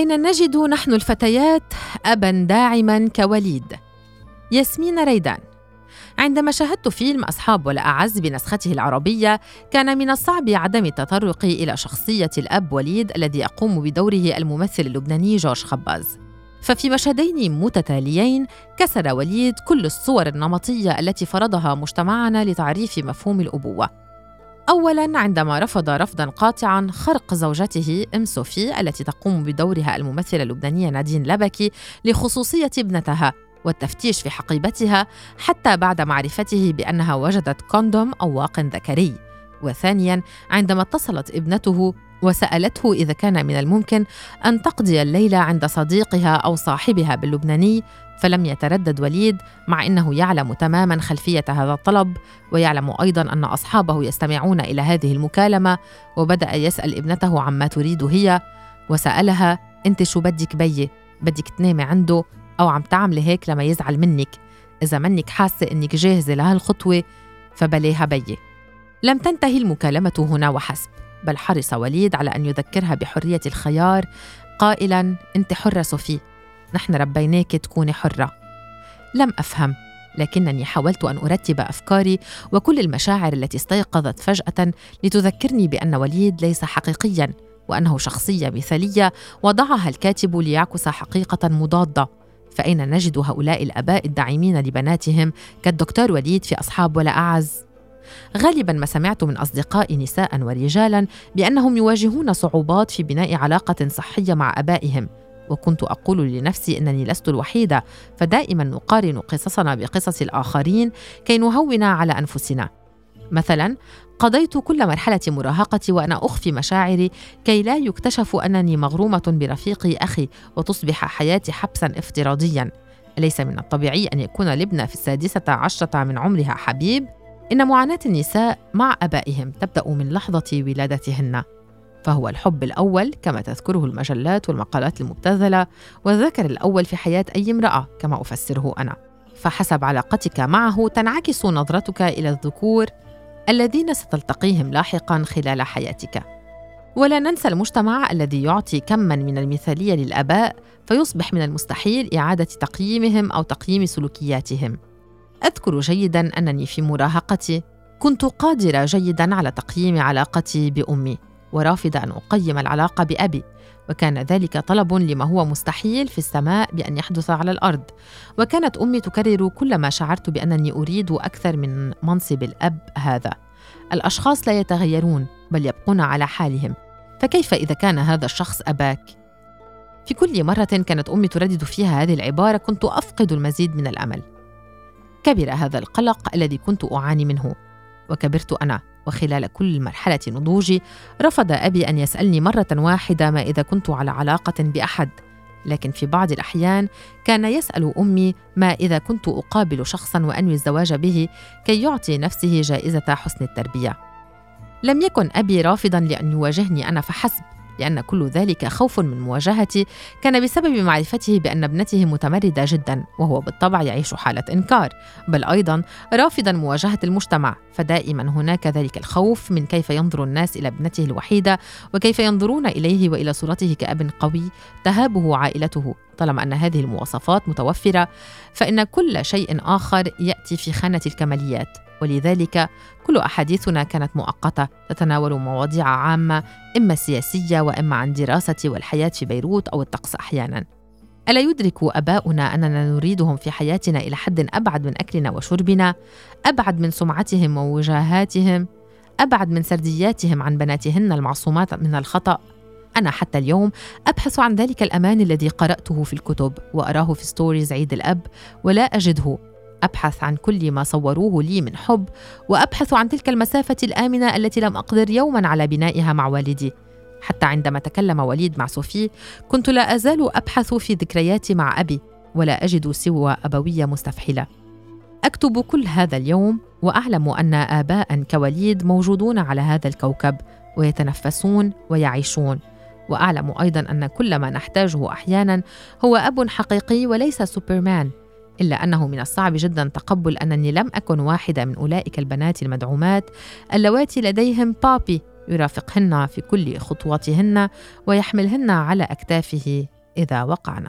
أين نجد نحن الفتيات أبا داعما كوليد؟ ياسمين ريدان. عندما شاهدت فيلم أصحاب ولا أعز بنسخته العربية كان من الصعب عدم التطرق إلى شخصية الأب وليد الذي يقوم بدوره الممثل اللبناني جورج خباز. ففي مشهدين متتاليين كسر وليد كل الصور النمطية التي فرضها مجتمعنا لتعريف مفهوم الأبوة. أولاً عندما رفض رفضاً قاطعاً خرق زوجته أم صوفي التي تقوم بدورها الممثلة اللبنانية نادين لبكي لخصوصية ابنتها والتفتيش في حقيبتها حتى بعد معرفته بأنها وجدت كوندوم أو واق ذكري. وثانياً عندما اتصلت ابنته وسألته إذا كان من الممكن أن تقضي الليلة عند صديقها أو صاحبها باللبناني فلم يتردد وليد مع إنه يعلم تماما خلفية هذا الطلب ويعلم أيضا أن أصحابه يستمعون إلى هذه المكالمة وبدأ يسأل ابنته عما تريد هي وسألها أنت شو بدك بيي؟ بدك تنامي عنده؟ أو عم تعملي هيك لما يزعل منك؟ إذا منك حاسة إنك جاهزة لهالخطوة فبليها بيي. لم تنتهي المكالمة هنا وحسب. بل حرص وليد على أن يذكرها بحرية الخيار قائلا أنت حرة صوفي. نحن ربيناك تكوني حرة. لم أفهم لكنني حاولت أن أرتب أفكاري وكل المشاعر التي استيقظت فجأة لتذكرني بأن وليد ليس حقيقيا وأنه شخصية مثالية وضعها الكاتب ليعكس حقيقة مضادة. فأين نجد هؤلاء الآباء الداعمين لبناتهم كالدكتور وليد في أصحاب ولا أعز؟ غالبا ما سمعت من اصدقائي نساء ورجالا بأنهم يواجهون صعوبات في بناء علاقة صحية مع آبائهم. وكنت أقول لنفسي إنني لست الوحيدة فدائما نقارن قصصنا بقصص الآخرين كي نهون على أنفسنا. مثلا قضيت كل مرحلة مراهقتي وأنا أخفي مشاعري كي لا يكتشف أنني مغرومة برفيقي أخي وتصبح حياتي حبسا افتراضيا. أليس من الطبيعي أن يكون لابنة في السادسة عشرة من عمرها حبيب. إن معاناة النساء مع أبائهم تبدأ من لحظة ولادتهن فهو الحب الأول كما تذكره المجلات والمقالات المبتذلة والذكر الأول في حياة أي امرأة كما أفسره أنا. فحسب علاقتك معه تنعكس نظرتك إلى الذكور الذين ستلتقيهم لاحقا خلال حياتك. ولا ننسى المجتمع الذي يعطي كما من المثالية للآباء فيصبح من المستحيل إعادة تقييمهم أو تقييم سلوكياتهم. أذكر جيدا أنني في مراهقتي كنت قادرة جيدا على تقييم علاقتي بأمي ورافضة أن أقيم العلاقة بأبي وكان ذلك طلب لما هو مستحيل في السماء بأن يحدث على الأرض. وكانت أمي تكرر كل ما شعرت بأنني أريد أكثر من منصب الأب هذا. الأشخاص لا يتغيرون بل يبقون على حالهم. فكيف إذا كان هذا الشخص أباك؟ في كل مرة كانت أمي تردد فيها هذه العبارة كنت أفقد المزيد من الأمل. كبر هذا القلق الذي كنت أعاني منه. وكبرت أنا وخلال كل مرحلة نضوجي رفض أبي أن يسألني مرة واحدة ما إذا كنت على علاقة بأحد. لكن في بعض الأحيان كان يسأل أمي ما إذا كنت أقابل شخصا وأنوي الزواج به كي يعطي نفسه جائزة حسن التربية. لم يكن أبي رافضا لأن يواجهني أنا فحسب. لأن كل ذلك خوف من مواجهتي كان بسبب معرفته بأن ابنته متمردة جدا وهو بالطبع يعيش حالة إنكار. بل أيضا رافضا مواجهة المجتمع فدائما هناك ذلك الخوف من كيف ينظر الناس إلى ابنته الوحيدة وكيف ينظرون إليه وإلى صورته كأب قوي تهابه عائلته. طالما أن هذه المواصفات متوفرة فإن كل شيء آخر يأتي في خانة الكماليات. ولذلك كل أحاديثنا كانت مؤقتة تتناول مواضيع عامة إما سياسية وإما عن دراسة والحياة في بيروت أو الطقس أحيانا. ألا يدرك آباؤنا أننا نريدهم في حياتنا إلى حد أبعد من أكلنا وشربنا أبعد من سمعتهم ووجاهاتهم أبعد من سردياتهم عن بناتهن المعصومات من الخطأ؟ أنا حتى اليوم أبحث عن ذلك الأمان الذي قرأته في الكتب وأراه في ستوريز عيد الأب ولا أجده. أبحث عن كل ما صوروه لي من حب وأبحث عن تلك المسافة الآمنة التي لم أقدر يوما على بنائها مع والدي. حتى عندما تكلم وليد مع صوفي كنت لا أزال أبحث في ذكرياتي مع أبي ولا أجد سوى ابويه مستفحله أكتب كل هذا اليوم وأعلم أن آباء كوليد موجودون على هذا الكوكب ويتنفسون ويعيشون. وأعلم أيضا أن كل ما نحتاجه أحيانا هو أب حقيقي وليس سوبرمان إلا أنه من الصعب جدا تقبل أنني لم أكن واحدة من أولئك البنات المدعومات اللواتي لديهم بابي يرافقهن في كل خطواتهن ويحملهن على أكتافه إذا وقعن.